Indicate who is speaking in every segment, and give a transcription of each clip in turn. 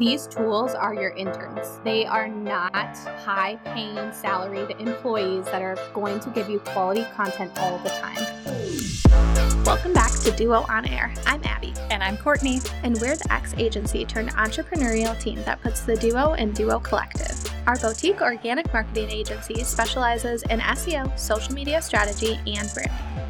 Speaker 1: these tools are your interns. They are not high paying salaried employees that are going to give you quality content all the time. Welcome back to Duo On Air. I'm Abby.
Speaker 2: And I'm Courtney.
Speaker 1: And we're the X agency turned entrepreneurial team that puts the Duo in Duo Collective. Our boutique organic marketing agency specializes in SEO, social media strategy, and branding.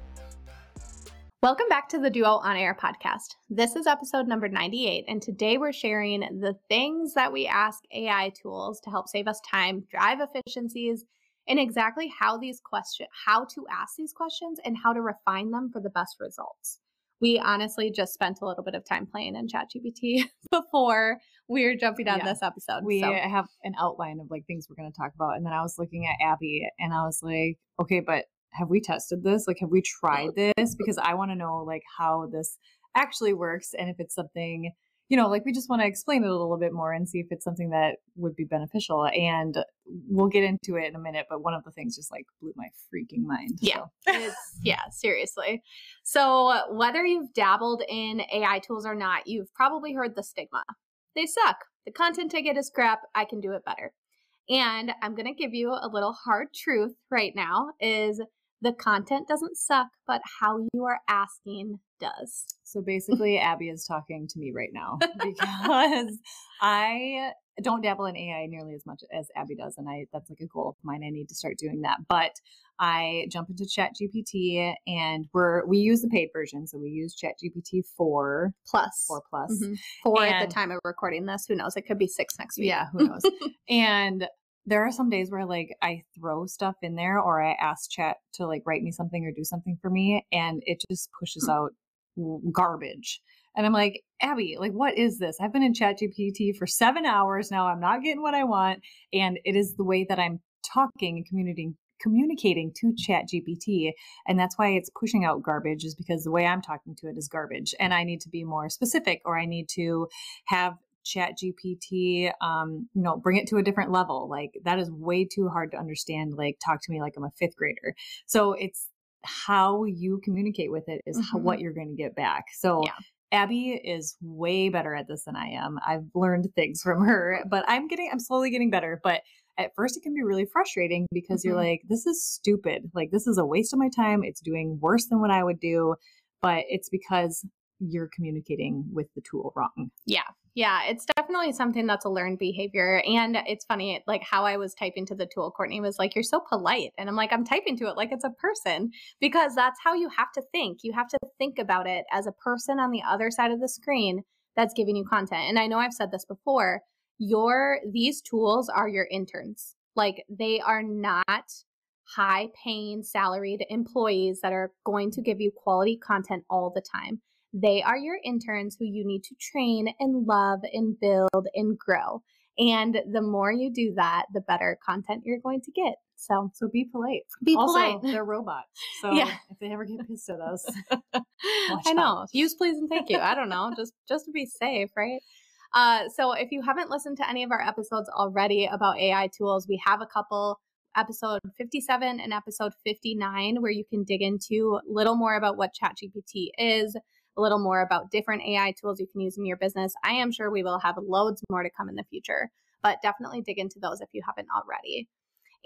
Speaker 1: Welcome back to the Duo On Air podcast. This is episode number 98, and today we're sharing the things that we ask AI tools to help save us time, drive efficiencies, and exactly how these questions, how to ask these questions and how to refine them for the best results. We honestly just spent a little bit of time playing in ChatGPT before we were jumping on yeah. this episode.
Speaker 3: We so. have an outline of like things we're going to talk about, and then I was looking at Abby, and I was like, okay, but have we tested this? Like, have we tried this? Because I want to know like how this actually works and if it's something, you know, like we just want to explain it a little bit more and see if it's something that would be beneficial. And we'll get into it in a minute, but one of the things just like blew my freaking mind.
Speaker 1: Yeah. So. yeah, seriously. So, whether you've dabbled in AI tools or not, you've probably heard the stigma. They suck. The content I get is crap. I can do it better. And I'm going to give you a little hard truth right now is the content doesn't suck, but how you are asking does.
Speaker 3: So basically, Abby is talking to me right now because I don't dabble in AI nearly as much as Abby does, and I that's like a goal of mine. I need to start doing that. But I jump into Chat GPT, and we're we use the paid version, so we use Chat GPT four
Speaker 1: plus,
Speaker 3: four plus. Mm-hmm.
Speaker 1: four and, at the time of recording this. Who knows? It could be six next week.
Speaker 3: Yeah, who knows? and there are some days where like I throw stuff in there or I ask chat to like write me something or do something for me and it just pushes hmm. out garbage. And I'm like, Abby, like what is this? I've been in chat GPT for 7 hours now. I'm not getting what I want and it is the way that I'm talking and communicating communicating to chat gpt and that's why it's pushing out garbage is because the way i'm talking to it is garbage and i need to be more specific or i need to have chat gpt um, you know bring it to a different level like that is way too hard to understand like talk to me like i'm a fifth grader so it's how you communicate with it is mm-hmm. how, what you're going to get back so yeah. Abby is way better at this than I am. I've learned things from her, but I'm getting, I'm slowly getting better. But at first, it can be really frustrating because mm-hmm. you're like, this is stupid. Like, this is a waste of my time. It's doing worse than what I would do. But it's because you're communicating with the tool wrong.
Speaker 1: Yeah. Yeah, it's definitely something that's a learned behavior. And it's funny, like how I was typing to the tool, Courtney was like, You're so polite. And I'm like, I'm typing to it like it's a person because that's how you have to think. You have to think about it as a person on the other side of the screen that's giving you content. And I know I've said this before your these tools are your interns. Like they are not high paying salaried employees that are going to give you quality content all the time. They are your interns who you need to train and love and build and grow. And the more you do that, the better content you're going to get. So,
Speaker 3: so be polite.
Speaker 1: Be
Speaker 3: also,
Speaker 1: polite.
Speaker 3: They're robots. So yeah. if they ever get pissed at us,
Speaker 1: I know. Out. Use please and thank you. I don't know. just just to be safe, right? Uh, so if you haven't listened to any of our episodes already about AI tools, we have a couple episode 57 and episode 59 where you can dig into a little more about what ChatGPT is, a little more about different AI tools you can use in your business. I am sure we will have loads more to come in the future, but definitely dig into those if you haven't already.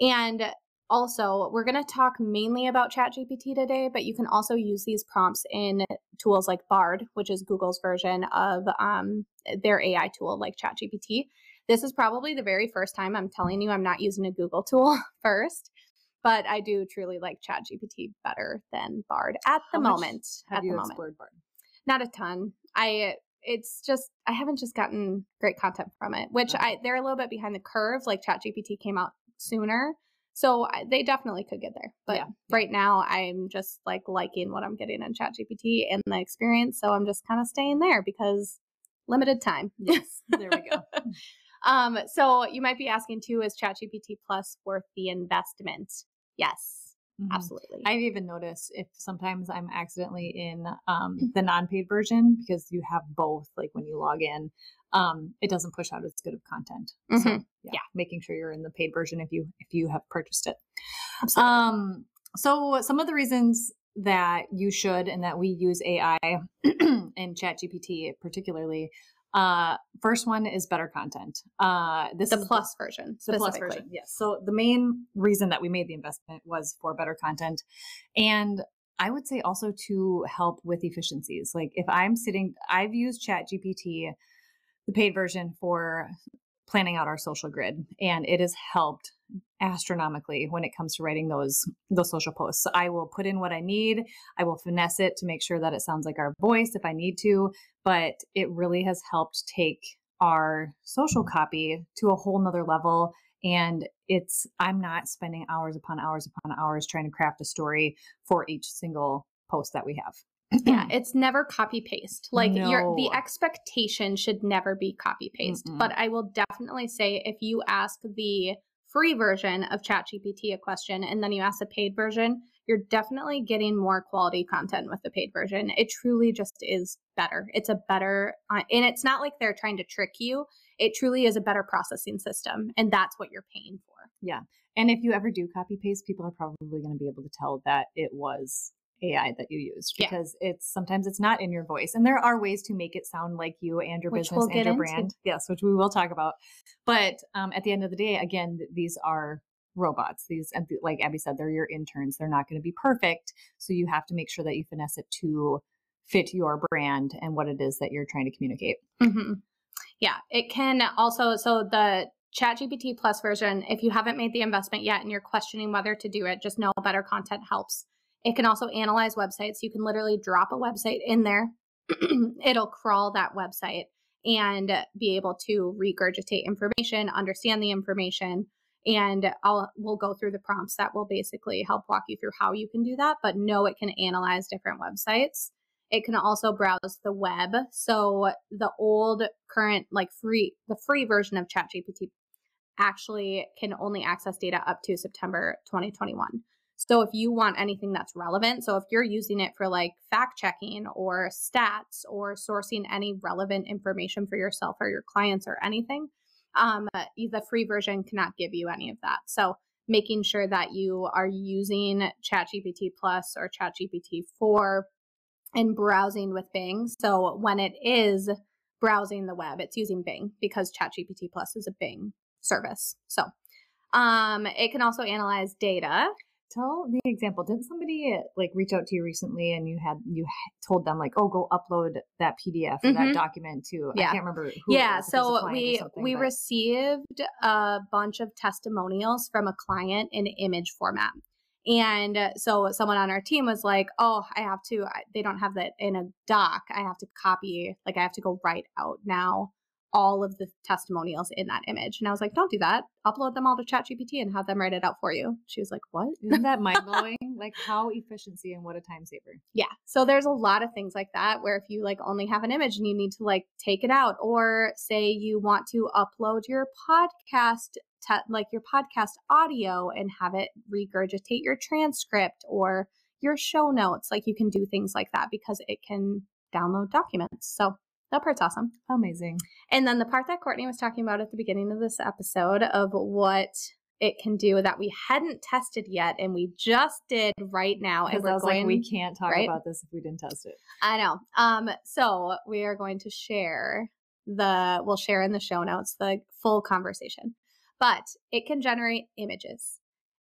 Speaker 1: And also, we're going to talk mainly about ChatGPT today, but you can also use these prompts in tools like Bard, which is Google's version of um, their AI tool like ChatGPT. This is probably the very first time I'm telling you I'm not using a Google tool first, but I do truly like ChatGPT better than Bard at the moment.
Speaker 3: Have
Speaker 1: at
Speaker 3: you
Speaker 1: the
Speaker 3: moment. explored
Speaker 1: Bard? Not a ton. I it's just I haven't just gotten great content from it, which I they're a little bit behind the curve. Like ChatGPT came out sooner, so I, they definitely could get there. But yeah. right now, I'm just like liking what I'm getting in ChatGPT and the experience. So I'm just kind of staying there because limited time.
Speaker 3: Yes, there we go.
Speaker 1: um, so you might be asking too, is ChatGPT Plus worth the investment? Yes, mm-hmm. absolutely.
Speaker 3: I've even noticed if sometimes I'm accidentally in um, the non-paid version because you have both. Like when you log in, um, it doesn't push out as good of content. Mm-hmm. So yeah, yeah, making sure you're in the paid version if you if you have purchased it. Absolutely. Um, so some of the reasons that you should and that we use AI in ChatGPT particularly. Uh, first one is better content. Uh,
Speaker 1: this the plus the, version,
Speaker 3: the plus version. Yes. So the main reason that we made the investment was for better content, and I would say also to help with efficiencies. Like if I'm sitting, I've used ChatGPT, the paid version for planning out our social grid and it has helped astronomically when it comes to writing those those social posts. So I will put in what I need. I will finesse it to make sure that it sounds like our voice if I need to, but it really has helped take our social copy to a whole nother level and it's i'm not spending hours upon hours upon hours trying to craft a story for each single post that we have
Speaker 1: yeah, it's never copy paste. Like no. your the expectation should never be copy paste. But I will definitely say if you ask the free version of ChatGPT a question and then you ask the paid version, you're definitely getting more quality content with the paid version. It truly just is better. It's a better, uh, and it's not like they're trying to trick you. It truly is a better processing system, and that's what you're paying for.
Speaker 3: Yeah. And if you ever do copy paste, people are probably going to be able to tell that it was AI that you used because yeah. it's sometimes it's not in your voice. And there are ways to make it sound like you and your which business we'll and your into. brand. Yes, which we will talk about. But um, at the end of the day, again, these are robots. These, like Abby said, they're your interns. They're not going to be perfect. So you have to make sure that you finesse it to fit your brand and what it is that you're trying to communicate.
Speaker 1: Mm-hmm. Yeah, it can also, so the ChatGPT Plus version, if you haven't made the investment yet and you're questioning whether to do it, just know better content helps. It can also analyze websites. You can literally drop a website in there, it'll crawl that website and be able to regurgitate information, understand the information, and I'll we'll go through the prompts that will basically help walk you through how you can do that. But no, it can analyze different websites. It can also browse the web. So the old current like free the free version of ChatGPT actually can only access data up to September 2021. So if you want anything that's relevant, so if you're using it for like fact checking or stats or sourcing any relevant information for yourself or your clients or anything, um, the free version cannot give you any of that. So making sure that you are using ChatGPT Plus or ChatGPT 4 and browsing with Bing. So when it is browsing the web, it's using Bing because ChatGPT Plus is a Bing service. So um, it can also analyze data
Speaker 3: tell the example didn't somebody like reach out to you recently and you had you told them like oh go upload that pdf or mm-hmm. that document to yeah. i can't remember
Speaker 1: yeah so we we but... received a bunch of testimonials from a client in image format and so someone on our team was like oh i have to they don't have that in a doc i have to copy like i have to go write out now all of the testimonials in that image. And I was like, don't do that. Upload them all to ChatGPT and have them write it out for you. She was like, what?
Speaker 3: Isn't that mind blowing? like how efficiency and what a time saver.
Speaker 1: Yeah. So there's a lot of things like that where if you like only have an image and you need to like take it out, or say you want to upload your podcast, te- like your podcast audio and have it regurgitate your transcript or your show notes, like you can do things like that because it can download documents. So that part's awesome.
Speaker 3: Amazing.
Speaker 1: And then the part that Courtney was talking about at the beginning of this episode of what it can do that we hadn't tested yet and we just did right now
Speaker 3: and we're going like, we can't talk right? about this if we didn't test it
Speaker 1: i know um so we are going to share the we'll share in the show notes the full conversation but it can generate images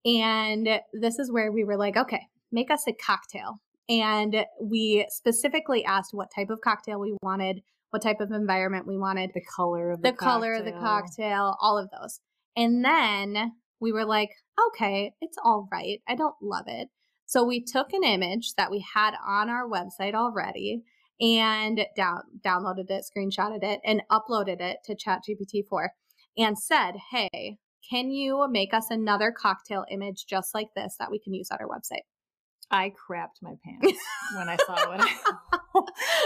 Speaker 1: and this is where we were like okay make us a cocktail and we specifically asked what type of cocktail we wanted, what type of environment we wanted,
Speaker 3: the color of the,
Speaker 1: the color of the cocktail, all of those. And then we were like, okay, it's all right. I don't love it. So we took an image that we had on our website already and down, downloaded it, screenshotted it, and uploaded it to ChatGPT 4 and said, hey, can you make us another cocktail image just like this that we can use on our website?
Speaker 3: I crapped my pants when I saw what I,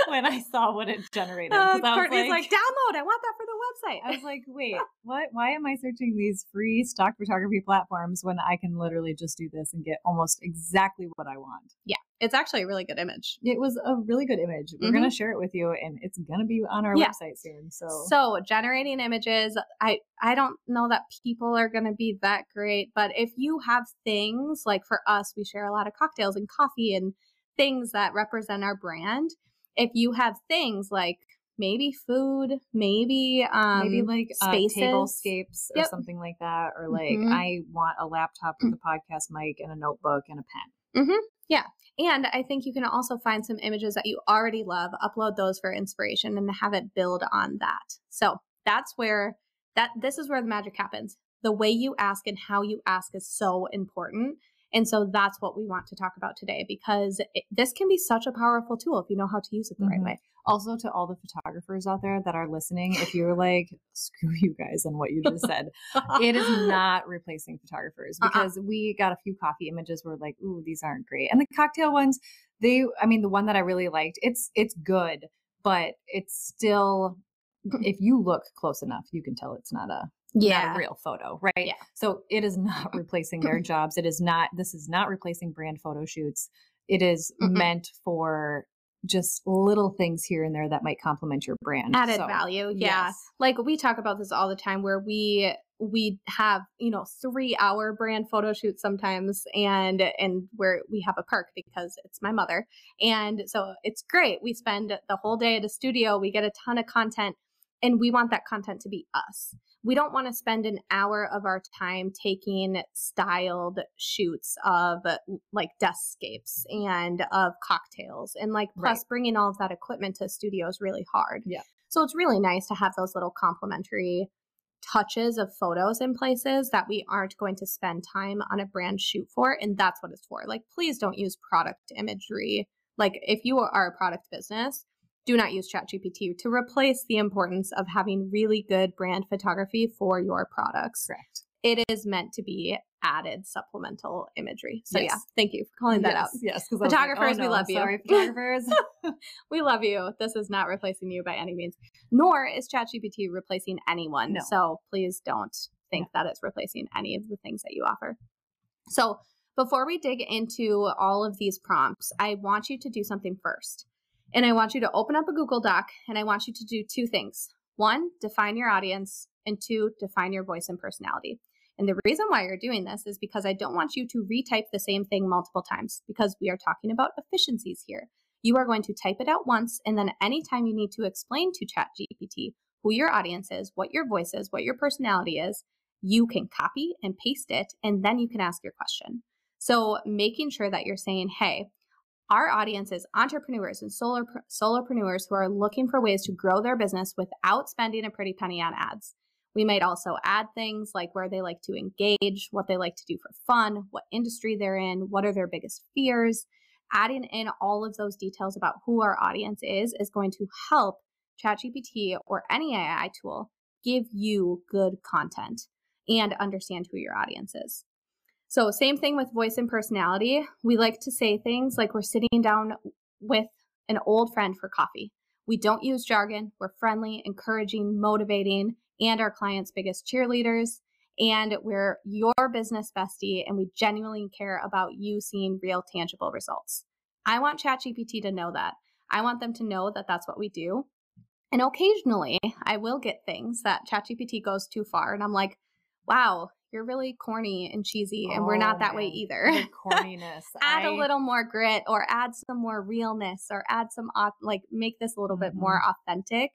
Speaker 3: when I saw what it generated.
Speaker 1: Uh,
Speaker 3: 'cause I was
Speaker 1: Courtney's like, download. I want that for the website.
Speaker 3: I was like, wait, what? Why am I searching these free stock photography platforms when I can literally just do this and get almost exactly what I want?
Speaker 1: yeah, it's actually a really good image.
Speaker 3: It was a really good image. We're gonna share it with you, and it's gonna be on our
Speaker 1: Mm-hmm. Yeah.
Speaker 3: website soon. So,
Speaker 1: So generating images, I I don't know that people are going to be that great, but if you have things like for us, we share a lot of cocktails and coffee and things that represent our brand. If you have things like maybe food, maybe um
Speaker 3: maybe like uh,
Speaker 1: spaces.
Speaker 3: tablescapes or
Speaker 1: Yep.
Speaker 3: something like that, or like
Speaker 1: Mhm.
Speaker 3: I want a laptop with a podcast mic and a notebook and a pen.
Speaker 1: And I think you can also find some images that you already love, upload those for inspiration and have it build on that. So that's where that this is where the magic happens. The way you ask and how you ask is so important. And so that's what we want to talk about today because it, this can be such a powerful tool if you know how to use it the right
Speaker 3: Mhm.
Speaker 1: way.
Speaker 3: Also, to all the photographers out there that are listening, if you're like, screw you guys on what you just said, it is not replacing photographers
Speaker 1: Uh-uh.
Speaker 3: because we got a few coffee images where like, ooh, these aren't great. And the cocktail ones, they I mean, the one that I really liked, it's it's good, but it's still if you look close enough, you can tell it's not a a real photo, right?
Speaker 1: Yeah.
Speaker 3: So it is not mm. replacing their jobs. It is not this is not replacing brand photo shoots. It is
Speaker 1: Mm-mm.
Speaker 3: meant for just little things here and there that might complement your brand.
Speaker 1: Added
Speaker 3: So,
Speaker 1: value. Yeah.
Speaker 3: yes.
Speaker 1: like we talk about this all the time where we we have you know three hour brand photo shoots sometimes and and where we have a perk because it's my mother and so it's great we spend the whole day at a studio we get a ton of content and we want that content to be us we don't want to spend an hour of our time taking styled shoots of like deskscapes and of cocktails and like plus
Speaker 3: Right.
Speaker 1: bringing all of that equipment to a studio is really hard
Speaker 3: Yeah.
Speaker 1: so it's really nice to have those little complimentary touches of photos in places that we aren't going to spend time on a brand shoot for. And that's what it's for. Like, please don't use product imagery. Like, if you are a product business, do not use ChatGPT to replace the importance of having really good brand photography for your products.
Speaker 3: Correct.
Speaker 1: It is meant to be added supplemental imagery. So, yeah, thank you for calling that out.
Speaker 3: yes, Yes, because oh,
Speaker 1: Photographers, we love you.
Speaker 3: Sorry, photographers.
Speaker 1: we love you. This is not replacing you by any means, nor is ChatGPT replacing anyone.
Speaker 3: No.
Speaker 1: So please don't think that it's replacing any of the things that you offer. So before we dig into all of these prompts, I want you to do something first. And I want you to open up a Google Doc and I want you to do two things. One, define your audience, and two, define your voice and personality. And the reason why you're doing this is because I don't want you to retype the same thing multiple times because we are talking about efficiencies here. You are going to type it out once, and then anytime you need to explain to ChatGPT who your audience is, what your voice is, what your personality is, you can copy and paste it, and then you can ask your question. So, making sure that you're saying, hey, our audience is entrepreneurs and solo, solopreneurs who are looking for ways to grow their business without spending a pretty penny on ads. We might also add things like where they like to engage, what they like to do for fun, what industry they're in, what are their biggest fears. Adding in all of those details about who our audience is is going to help ChatGPT or any AI tool give you good content and understand who your audience is. So, same thing with voice and personality. We like to say things like we're sitting down with an old friend for coffee. We don't use jargon. We're friendly, encouraging, motivating, and our clients' biggest cheerleaders. And we're your business bestie, and we genuinely care about you seeing real, tangible results. I want ChatGPT to know that. I want them to know that that's what we do. And occasionally, I will get things that ChatGPT goes too far, and I'm like, wow, you're really corny and cheesy, and we're not
Speaker 3: Oh,
Speaker 1: that way either.
Speaker 3: The corniness.
Speaker 1: add a
Speaker 3: I-
Speaker 1: little more grit or add some more realness or add some like make this a little bit more
Speaker 3: Mm-hmm.
Speaker 1: authentic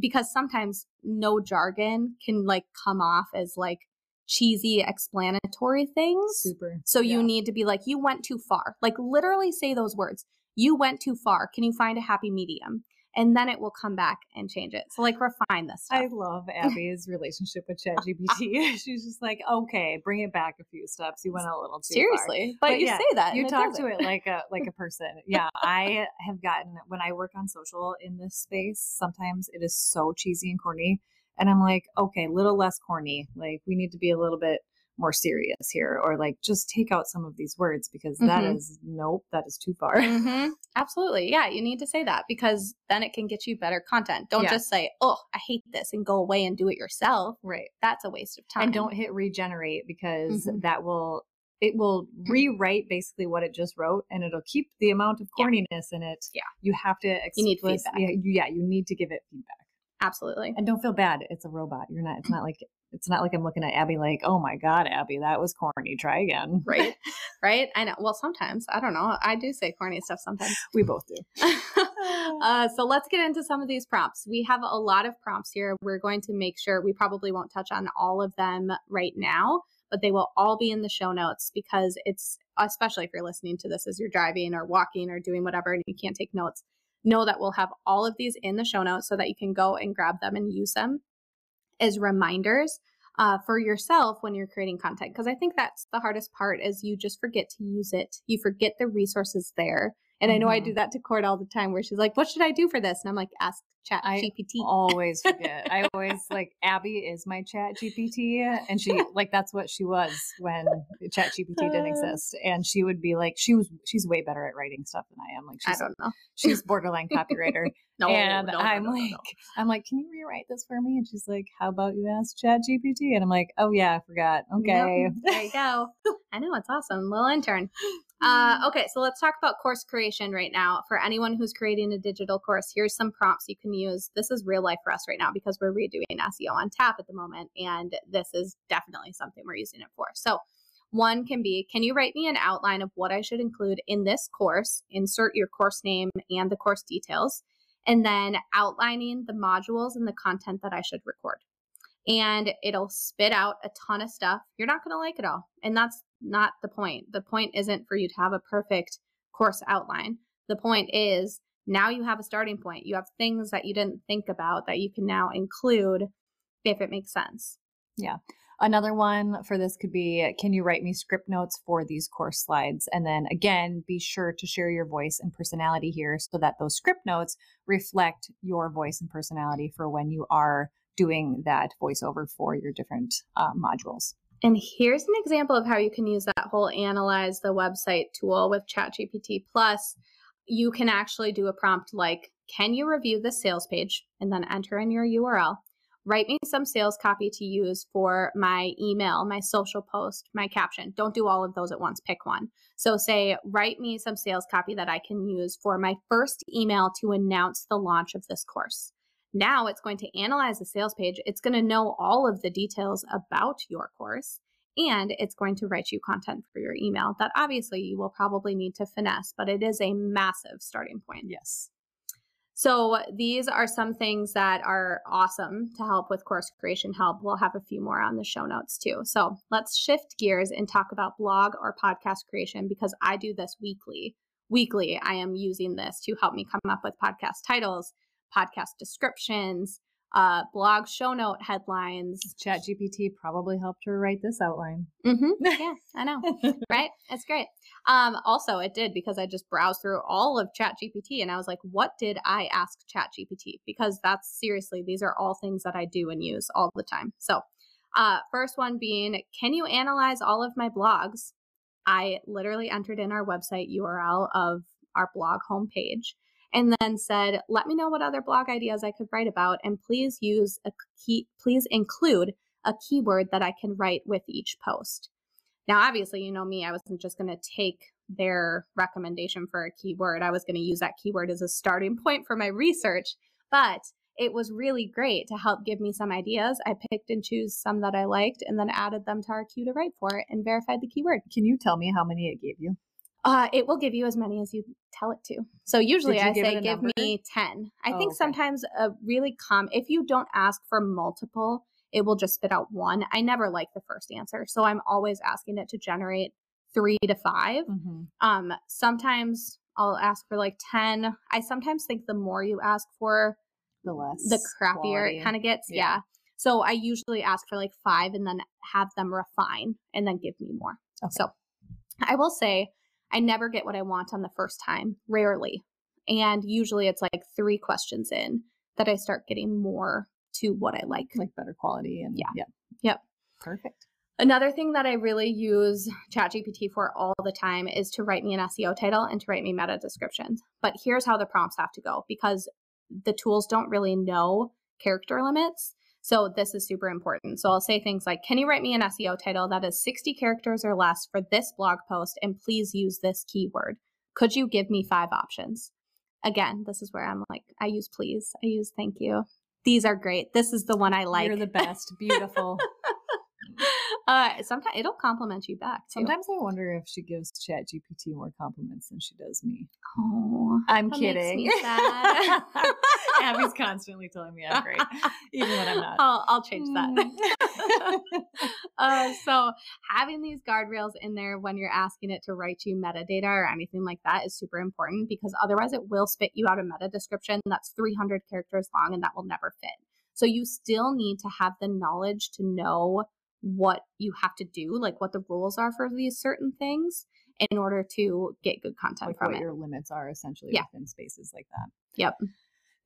Speaker 1: because sometimes no jargon can like come off as like cheesy explanatory things
Speaker 3: super.
Speaker 1: so you need to be like you went too far like literally say those words you went too far. Can you find a happy medium? And then it will come back and change it. So like refine this stuff.
Speaker 3: I love Abby's relationship with ChatGPT. She's just like, okay, bring it back a few steps. You went a little too far.
Speaker 1: seriously? But,
Speaker 3: But
Speaker 1: you
Speaker 3: yeah,
Speaker 1: say that
Speaker 3: you talk
Speaker 1: does
Speaker 3: to it like a like a person. Yeah i have gotten when i work on social in this space sometimes it is so cheesy and corny. And i'm like okay little less corny. Like we need to be a little bit more serious here or like just take out some of these words because that
Speaker 1: Mhm.
Speaker 3: is nope that is too far
Speaker 1: hmm Absolutely. Yeah, you need to say that because then it can get you better content. Don't
Speaker 3: Yeah.
Speaker 1: just say, oh, I hate this and go away and do it yourself.
Speaker 3: right
Speaker 1: That's a waste of time.
Speaker 3: and don't hit regenerate because
Speaker 1: Mhm.
Speaker 3: that will it will rewrite basically what it just wrote and it'll keep the amount of
Speaker 1: Yeah.
Speaker 3: corniness in it
Speaker 1: Yeah.
Speaker 3: you have to
Speaker 1: You need feedback.
Speaker 3: yeah, you, yeah you need to give it feedback
Speaker 1: Absolutely.
Speaker 3: and don't feel bad it's a robot you're not it's not like it's not like i'm looking at abby like oh my god abby that was corny try again
Speaker 1: Right. right. I know. Well, sometimes. I don't know. I do say corny stuff sometimes.
Speaker 3: we both do
Speaker 1: uh, so let's get into some of these prompts. We have a lot of prompts here. We're going to make sure we probably won't touch on all of them right now, but they will all be in the show notes because it's, especially if you're listening to this as you're driving or walking or doing whatever and you can't take notes, know that we'll have all of these in the show notes so that you can go and grab them and use them as reminders uh, for yourself when you're creating content because i think that's the hardest part is you just forget to use it. You forget the resources there. And i know i do that to court all the time where she's like what should i do for this? And i'm like ask chat
Speaker 3: I
Speaker 1: gpt
Speaker 3: always forget. I always like Abby is my chat GPT and she like that's what she was when chat GPT didn't uh. exist. And she would be like she was she's way better at writing stuff than I am. Like
Speaker 1: i
Speaker 3: she's
Speaker 1: don't know
Speaker 3: she's borderline copywriter.
Speaker 1: no
Speaker 3: and
Speaker 1: no, no,
Speaker 3: I'm
Speaker 1: no, no,
Speaker 3: like. I'm like, Can you rewrite this for me? And she's like, How about you ask chat GPT? And I'm like, Oh yeah, I forgot. Okay.
Speaker 1: Yep, there you go i know it's awesome little intern Uh, okay, so let's talk about course creation right now. For anyone who's creating a digital course, here's some prompts you can use. This is real life for us right now because we're redoing SEO on tap at the moment, and this is definitely something we're using it for. So, one can be Can you write me an outline of what I should include in this course? Insert your course name and the course details, and then outlining the modules and the content that I should record. And it'll spit out a ton of stuff. You're not going to like it all. And that's not the point. The point isn't for you to have a perfect course outline. The point is now you have a starting point. You have things that you didn't think about that you can now include if it makes sense. Yeah.
Speaker 3: Another one for this could be Can you write me script notes for these course slides? And then again, be sure to share your voice and personality here so that those script notes reflect your voice and personality for when you are doing that voiceover for your different uh, modules.
Speaker 1: And here's an example of how you can use that whole analyze the website tool with ChatGPT Plus. You can actually do a prompt like, Can you review the sales page? And then enter in your URL. Write me some sales copy to use for my email, my social post, my caption. Don't do all of those at once, pick one. So, say, write me some sales copy that I can use for my first email to announce the launch of this course. Now it's going to analyze the sales page. It's going to know all of the details about your course and it's going to write you content for your email that obviously you will probably need to finesse, but it is a massive starting point.
Speaker 3: Yes.
Speaker 1: So these are some things that are awesome to help with course creation help. We'll have a few more on the show notes too. So let's shift gears and talk about blog or podcast creation because I do this weekly. Weekly, I am using this to help me come up with podcast titles, podcast descriptions, uh, blog show note headlines.
Speaker 3: Chat GPT probably helped her write this outline.
Speaker 1: Mm-hmm. Yeah, I know, right? It's great. Um, also, it did because I just browsed through all of ChatGPT and I was like, what did I ask ChatGPT? Because that's seriously, these are all things that I do and use all the time. So, uh, first one being, can you analyze all of my blogs? I literally entered in our website URL of our blog homepage and then said, let me know what other blog ideas I could write about and please use a key, please include a keyword that I can write with each post. Now, obviously, you know me, I wasn't just going to take their recommendation for a keyword. I was going to use that keyword as a starting point for my research, but it was really great to help give me some ideas. I picked and chose some that I liked and then added them to our queue to write for it and verified the keyword.
Speaker 3: Can you tell me how many it gave you?
Speaker 1: Uh, it will give you as many as you tell it to. So usually I
Speaker 3: give
Speaker 1: say give
Speaker 3: number?
Speaker 1: me 10. I
Speaker 3: Oh,
Speaker 1: think
Speaker 3: okay.
Speaker 1: sometimes a really com if you don't ask for multiple, it will just spit out one. I never like the first answer. So I'm always asking it to generate 3 to 5.
Speaker 3: Mm-hmm.
Speaker 1: Um sometimes I'll ask for like 10. I sometimes think the more you ask for,
Speaker 3: The less.
Speaker 1: the crappier
Speaker 3: quality.
Speaker 1: it kind of gets.
Speaker 3: Yeah.
Speaker 1: Yeah. So I usually ask for like 5 and then have them refine and then give me more.
Speaker 3: Okay.
Speaker 1: So I will say I never get what I want on the first time, rarely. And usually it's like three questions in that I start getting more to what I like.
Speaker 3: like better quality and
Speaker 1: Yeah.
Speaker 3: yeah.
Speaker 1: Yep.
Speaker 3: Perfect.
Speaker 1: Another thing that I really use ChatGPT for all the time is to write me an SEO title and to write me meta descriptions. But here's how the prompts have to go because the tools don't really know character limits. So this is super important. So I'll say things like, can you write me an SEO title that is 60 characters or less for this blog post and please use this keyword? Could you give me five options? Again, this is where I'm like, I use please, I use thank you. These are great. This is the one I like.
Speaker 3: You're the best. Beautiful.
Speaker 1: Uh, sometimes it'll compliment you back. Too.
Speaker 3: Sometimes I wonder if she gives Chat GPT more compliments than she does me.
Speaker 1: Oh,
Speaker 3: I'm kidding. Abby's constantly telling me I'm great, even when I'm not.
Speaker 1: I'll, I'll change that. uh, so having these guardrails in there when you're asking it to write you metadata or anything like that is super important because otherwise it will spit you out a meta description that's 300 characters long and that will never fit. So you still need to have the knowledge to know what you have to do, like what the rules are for these certain things in order to get good content
Speaker 3: like
Speaker 1: from
Speaker 3: what
Speaker 1: it.
Speaker 3: your limits are essentially
Speaker 1: Yeah.
Speaker 3: within spaces like that.
Speaker 1: Yep.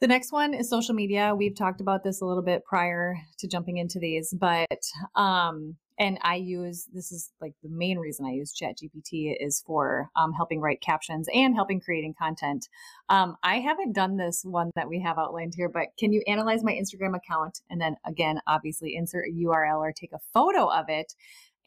Speaker 3: The next one is social media. We've talked about this a little bit prior to jumping into these, but um and I use this is like the main reason I use ChatGPT is for um, helping write captions and helping creating content. Um, I haven't done this one that we have outlined here, but can you analyze my Instagram account and then again, obviously, insert a URL or take a photo of it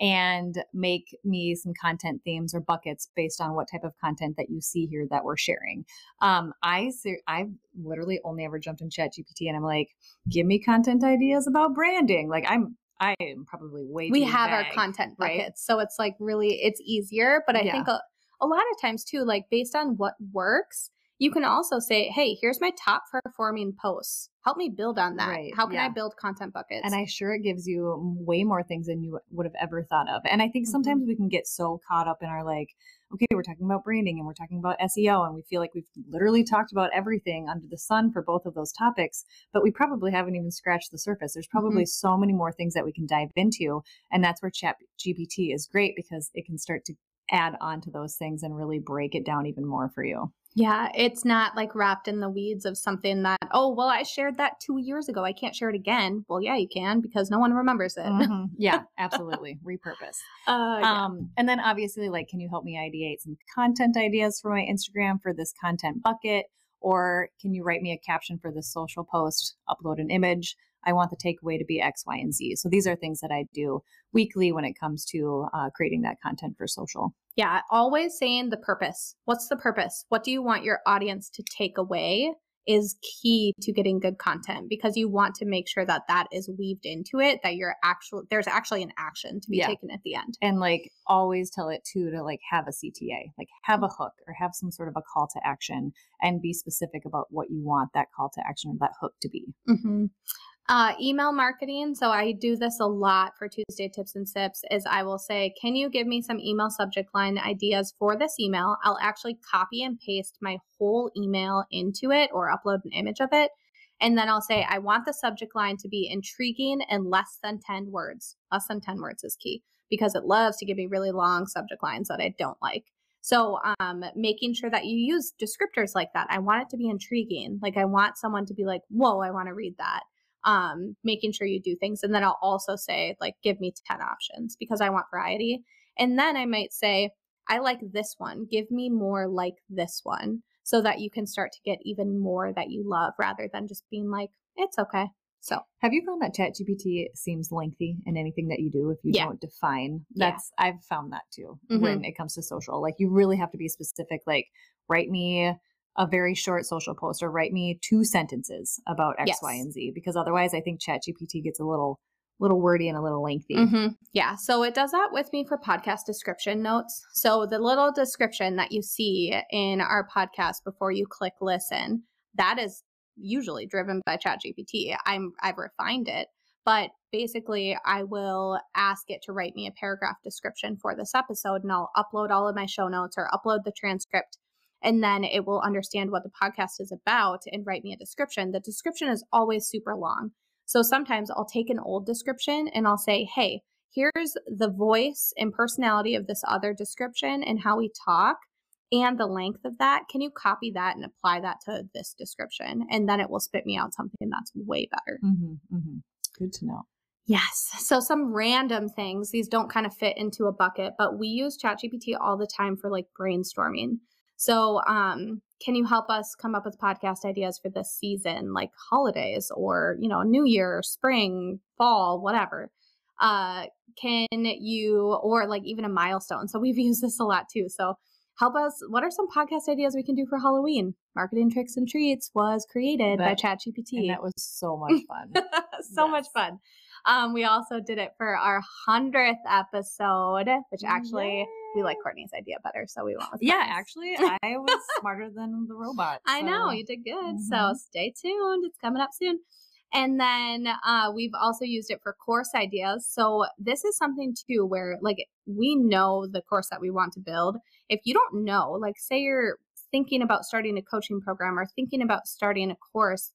Speaker 3: and make me some content themes or buckets based on what type of content that you see here that we're sharing. Um, I I've literally only ever jumped in Chat GPT and I'm like, give me content ideas about branding. Like I'm I am probably way
Speaker 1: we have our content
Speaker 3: right?
Speaker 1: buckets so it's like really it's easier but i
Speaker 3: Yeah.
Speaker 1: think a, a lot of times too like based on what works you can also say hey here's my top performing posts help me build on that
Speaker 3: Right,
Speaker 1: how can i build content buckets
Speaker 3: And I sure it gives you way more things than you would have ever thought of. And I think
Speaker 1: Mm-hmm.
Speaker 3: sometimes we can get so caught up in our like, okay, we're talking about branding and we're talking about SEO, and we feel like we've literally talked about everything under the sun for both of those topics, but we probably haven't even scratched the surface. There's mm-hmm. probably so many more things that we can dive into. And that's where Chat GPT is great because it can start to add on to those things and really break it down even more for you.
Speaker 1: Yeah it's not like wrapped in the weeds of something that oh well i shared that two years ago i can't share it again well yeah you can because no one remembers it
Speaker 3: Mhm. Yeah, absolutely. Repurpose.
Speaker 1: uh, yeah.
Speaker 3: Um, and then obviously, like, can you help me ideate some content ideas for my Instagram for this content bucket? Or can you write me a caption for this social post, upload an image? I want the takeaway to be X, Y, and Z. So these are things that I do weekly when it comes to uh, creating that content for social.
Speaker 1: Yeah, always saying the purpose. What's the purpose? What do you want your audience to take away is key to getting good content because you want to make sure that that is weaved into it that you're actual there's actually an action to be
Speaker 3: Yeah.
Speaker 1: taken at the end.
Speaker 3: And like always tell it too to like have a CTA, like have a hook or have some sort of a call to action and be specific about what you want that call to action or that hook to be.
Speaker 1: Mm-hmm. Uh, email marketing. So I do this a lot for Tuesday tips and sips. Is I will say, can you give me some email subject line ideas for this email? I'll actually copy and paste my whole email into it or upload an image of it. And then I'll say, I want the subject line to be intriguing and less than 10 words. Less than 10 words is key because it loves to give me really long subject lines that I don't like. So, um, making sure that you use descriptors like that. I want it to be intriguing. Like, I want someone to be like, whoa, I want to read that. Um, making sure you do things. And then I'll also say, like, give me 10 options because I want variety. And then I might say, I like this one. Give me more like this one so that you can start to get even more that you love rather than just being like, it's okay. So,
Speaker 3: Have you found that ChatGPT seems lengthy in anything that you do if you
Speaker 1: Yeah.
Speaker 3: don't define?
Speaker 1: Yeah.
Speaker 3: That's I've found that too
Speaker 1: Mhm.
Speaker 3: when it comes to social. Like you really have to be specific. Like write me a very short social post or write me two sentences about X, Y,
Speaker 1: Yes.
Speaker 3: and Z because otherwise I think ChatGPT gets a little little wordy and a little lengthy.
Speaker 1: Mhm. Yeah. So it does that with me for podcast description notes. So the little description that you see in our podcast before you click listen, that is usually driven by ChatGPT. I'm I've refined it, but basically I will ask it to write me a paragraph description for this episode and I'll upload all of my show notes or upload the transcript and then it will understand what the podcast is about and write me a description. The description is always super long. So sometimes I'll take an old description and I'll say, hey, here's the voice and personality of this other description and how we talk and the length of that. Can you copy that and apply that to this description? And then it will spit me out something that's way better.
Speaker 3: hmm hmm Good to know.
Speaker 1: Yes. So some random things, these don't kind of fit into a bucket, but we use ChatGPT all the time for like brainstorming. So, um, can you help us come up with podcast ideas for this season, like holidays or, you know, New Year, spring, fall, whatever? Uh, can you, or like even a milestone? So, we've used this a lot too. So, help us. What are some podcast ideas we can do for Halloween? Marketing Tricks and Treats was created that, by ChatGPT.
Speaker 3: And that was so much fun.
Speaker 1: so yes. much fun. Um, we also did it for our hundredth episode, which actually Yay. we like Courtney's idea better, so we went with. That.
Speaker 3: Yeah, actually, I was smarter than the robot.
Speaker 1: So. I know you did good. Mm-hmm. So stay tuned; it's coming up soon. And then uh, we've also used it for course ideas. So this is something too where like we know the course that we want to build. If you don't know, like say you're thinking about starting a coaching program or thinking about starting a course,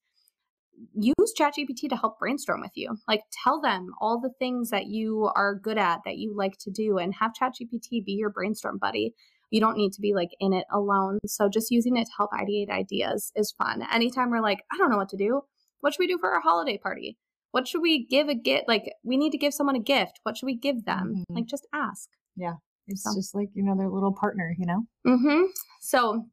Speaker 1: use ChatGPT to help brainstorm with you. Like tell them all the things that you are good at that you like to do and have ChatGPT be your brainstorm buddy. You don't need to be like in it alone. So just using it to help ideate ideas is fun. Anytime we're like, I don't know what to do, what should we do for our holiday party? What should we give a gift? Like we need to give someone a gift. What should we give them? Mm-hmm. Like just ask.
Speaker 3: Yeah. It's so. just like, you know, their little partner, you know?
Speaker 1: Mm-hmm. So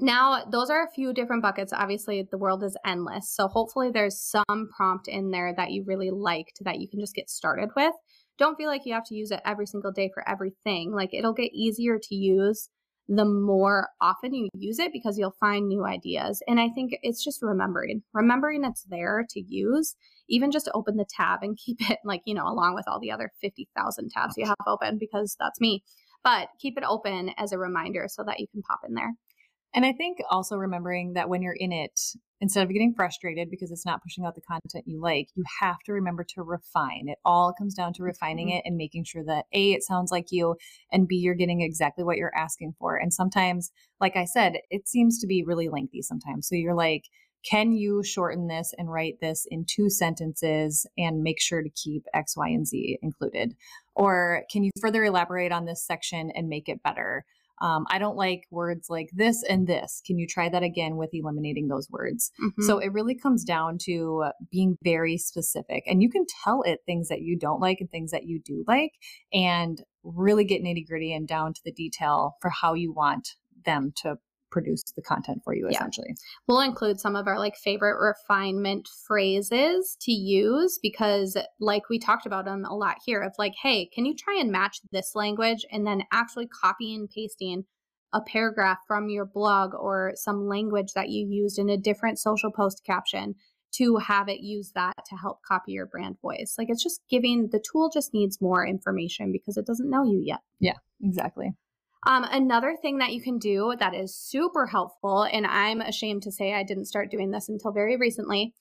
Speaker 1: now, those are a few different buckets. Obviously, the world is endless. So, hopefully, there's some prompt in there that you really liked that you can just get started with. Don't feel like you have to use it every single day for everything. Like, it'll get easier to use the more often you use it because you'll find new ideas. And I think it's just remembering, remembering it's there to use. Even just open the tab and keep it like, you know, along with all the other 50,000 tabs you have open because that's me. But keep it open as a reminder so that you can pop in there.
Speaker 3: And I think also remembering that when you're in it, instead of getting frustrated because it's not pushing out the content you like, you have to remember to refine. It all comes down to refining mm-hmm. it and making sure that A, it sounds like you, and B, you're getting exactly what you're asking for. And sometimes, like I said, it seems to be really lengthy sometimes. So you're like, can you shorten this and write this in two sentences and make sure to keep X, Y, and Z included? Or can you further elaborate on this section and make it better? Um, I don't like words like this and this. Can you try that again with eliminating those words? Mm-hmm. So it really comes down to being very specific. And you can tell it things that you don't like and things that you do like, and really get nitty gritty and down to the detail for how you want them to produce the content for you yeah. essentially.
Speaker 1: We'll include some of our like favorite refinement phrases to use because like we talked about them a lot here of like hey, can you try and match this language and then actually copy and pasting a paragraph from your blog or some language that you used in a different social post caption to have it use that to help copy your brand voice. Like it's just giving the tool just needs more information because it doesn't know you yet.
Speaker 3: Yeah, exactly.
Speaker 1: Um, another thing that you can do that is super helpful, and I'm ashamed to say I didn't start doing this until very recently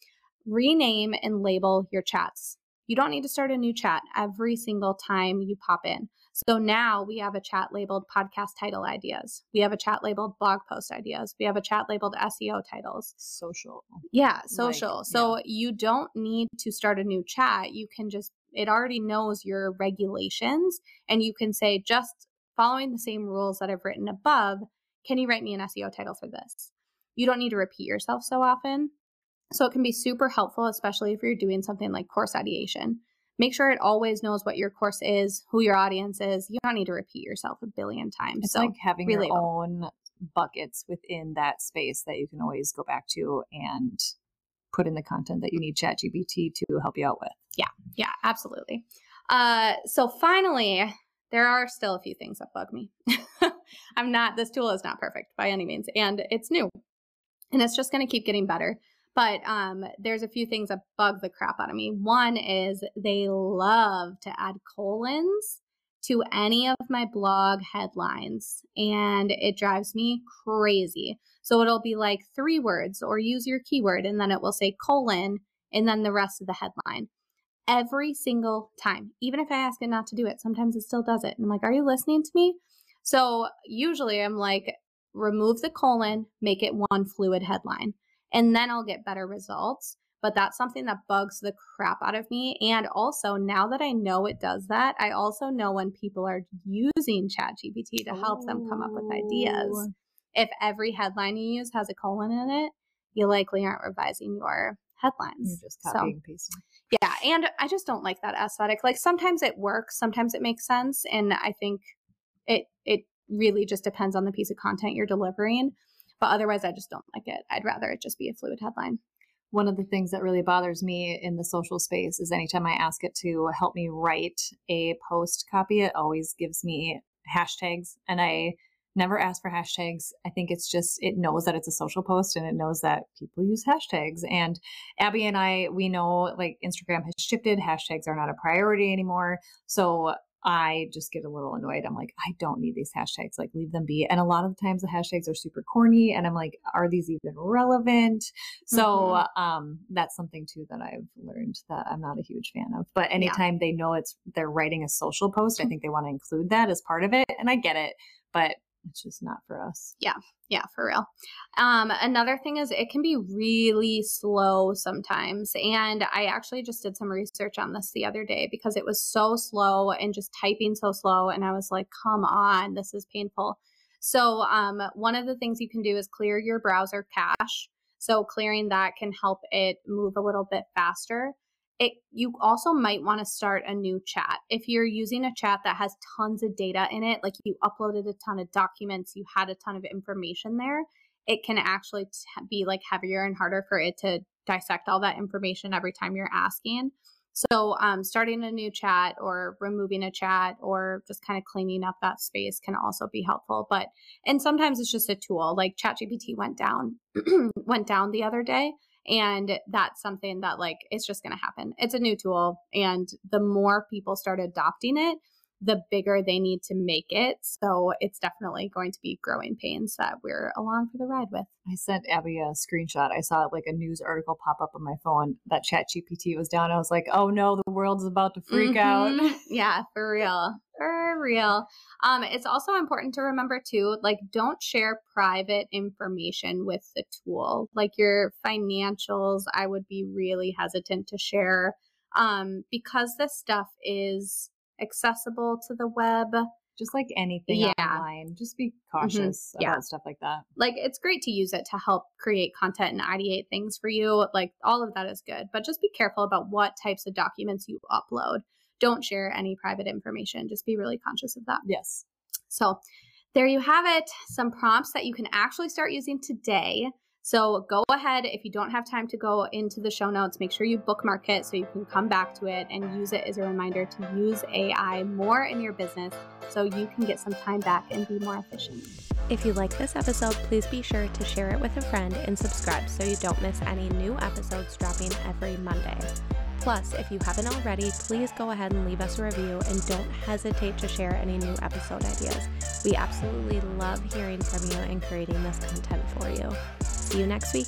Speaker 1: rename and label your chats. You don't need to start a new chat every single time you pop in. So now we have a chat labeled podcast title ideas. We have a chat labeled blog post ideas. We have a chat labeled SEO titles.
Speaker 3: Social.
Speaker 1: Yeah, social. Like, so yeah. you don't need to start a new chat. You can just, it already knows your regulations and you can say, just following the same rules that I've written above, can you write me an SEO title for this? You don't need to repeat yourself so often. So it can be super helpful, especially if you're doing something like course ideation. Make sure it always knows what your course is, who your audience is. You don't need to repeat yourself a billion times.
Speaker 3: It's so like having your own buckets within that space that you can always go back to and put in the content that you need ChatGPT to help you out with.
Speaker 1: Yeah, yeah, absolutely. Uh, so finally, there are still a few things that bug me. I'm not, this tool is not perfect by any means, and it's new and it's just going to keep getting better. But um, there's a few things that bug the crap out of me. One is they love to add colons to any of my blog headlines, and it drives me crazy. So it'll be like three words or use your keyword, and then it will say colon and then the rest of the headline every single time. Even if I ask it not to do it, sometimes it still does it. And I'm like, are you listening to me? So usually I'm like, remove the colon, make it one fluid headline, and then I'll get better results. But that's something that bugs the crap out of me. And also, now that I know it does that, I also know when people are using ChatGPT to help them come up with ideas. Oh. If every headline you use has a colon in it, you likely aren't revising your headlines.
Speaker 3: You're just copying and pasting.
Speaker 1: Yeah, and I just don't like that aesthetic. Like sometimes it works, sometimes it makes sense, and I think it it really just depends on the piece of content you're delivering. But otherwise, I just don't like it. I'd rather it just be a fluid headline.
Speaker 3: One of the things that really bothers me in the social space is anytime I ask it to help me write a post copy, it always gives me hashtags. And I never ask for hashtags. I think it's just, it knows that it's a social post and it knows that people use hashtags. And Abby and I, we know like Instagram has shifted, hashtags are not a priority anymore. So I just get a little annoyed. I'm like, I don't need these hashtags. Like, leave them be. And a lot of the times the hashtags are super corny, and I'm like, are these even relevant? So, mm-hmm. um, that's something too that I've learned that I'm not a huge fan of. But anytime yeah. they know it's they're writing a social post, I mm-hmm. think they want to include that as part of it, and I get it. But it's just not for us.
Speaker 1: Yeah. Yeah, for real. Um, another thing is it can be really slow sometimes. And I actually just did some research on this the other day because it was so slow and just typing so slow. And I was like, come on, this is painful. So, um, one of the things you can do is clear your browser cache. So, clearing that can help it move a little bit faster it you also might want to start a new chat. If you're using a chat that has tons of data in it like you uploaded a ton of documents you had a ton of information there it can actually t- be like heavier and harder for it to dissect all that information every time you're asking. So um, starting a new chat or removing a chat or just kind of cleaning up that space can also be helpful but and sometimes it's just a tool like chatgpt went down went down the other day and that's something that like it's just going to happen. It's a new tool and the more people start adopting it, the bigger they need to make it. So it's definitely going to be growing pains that we're along for the ride with.
Speaker 3: I sent Abby a screenshot. I saw like a news article pop up on my phone that Chat GPT was down. I was like, oh no, the world's about to freak mm-hmm.
Speaker 1: out. yeah, for real. For real. Um, it's also important to remember too, like don't share private information with the tool. Like your financials, I would be really hesitant to share. Um, because this stuff is accessible to the web.
Speaker 3: Just like anything yeah. online, just be mm-hmm. cautious mm-hmm. about yeah. stuff like that.
Speaker 1: Like it's great to use it to help create content and ideate things for you. Like all of that is good, but just be careful about what types of documents you upload. Don't share any private information. Just be really conscious of that.
Speaker 3: Yes.
Speaker 1: So, there you have it. Some prompts that you can actually start using today so go ahead if you don't have time to go into the show notes, make sure you bookmark it so you can come back to it and use it as a reminder to use AI more in your business so you can get some time back and be more efficient.
Speaker 4: If you like this episode, please be sure to share it with a friend and subscribe so you don't miss any new episodes dropping every Monday. Plus, if you haven't already, please go ahead and leave us a review and don't hesitate to share any new episode ideas. We absolutely love hearing from you and creating this content for you. See you next week.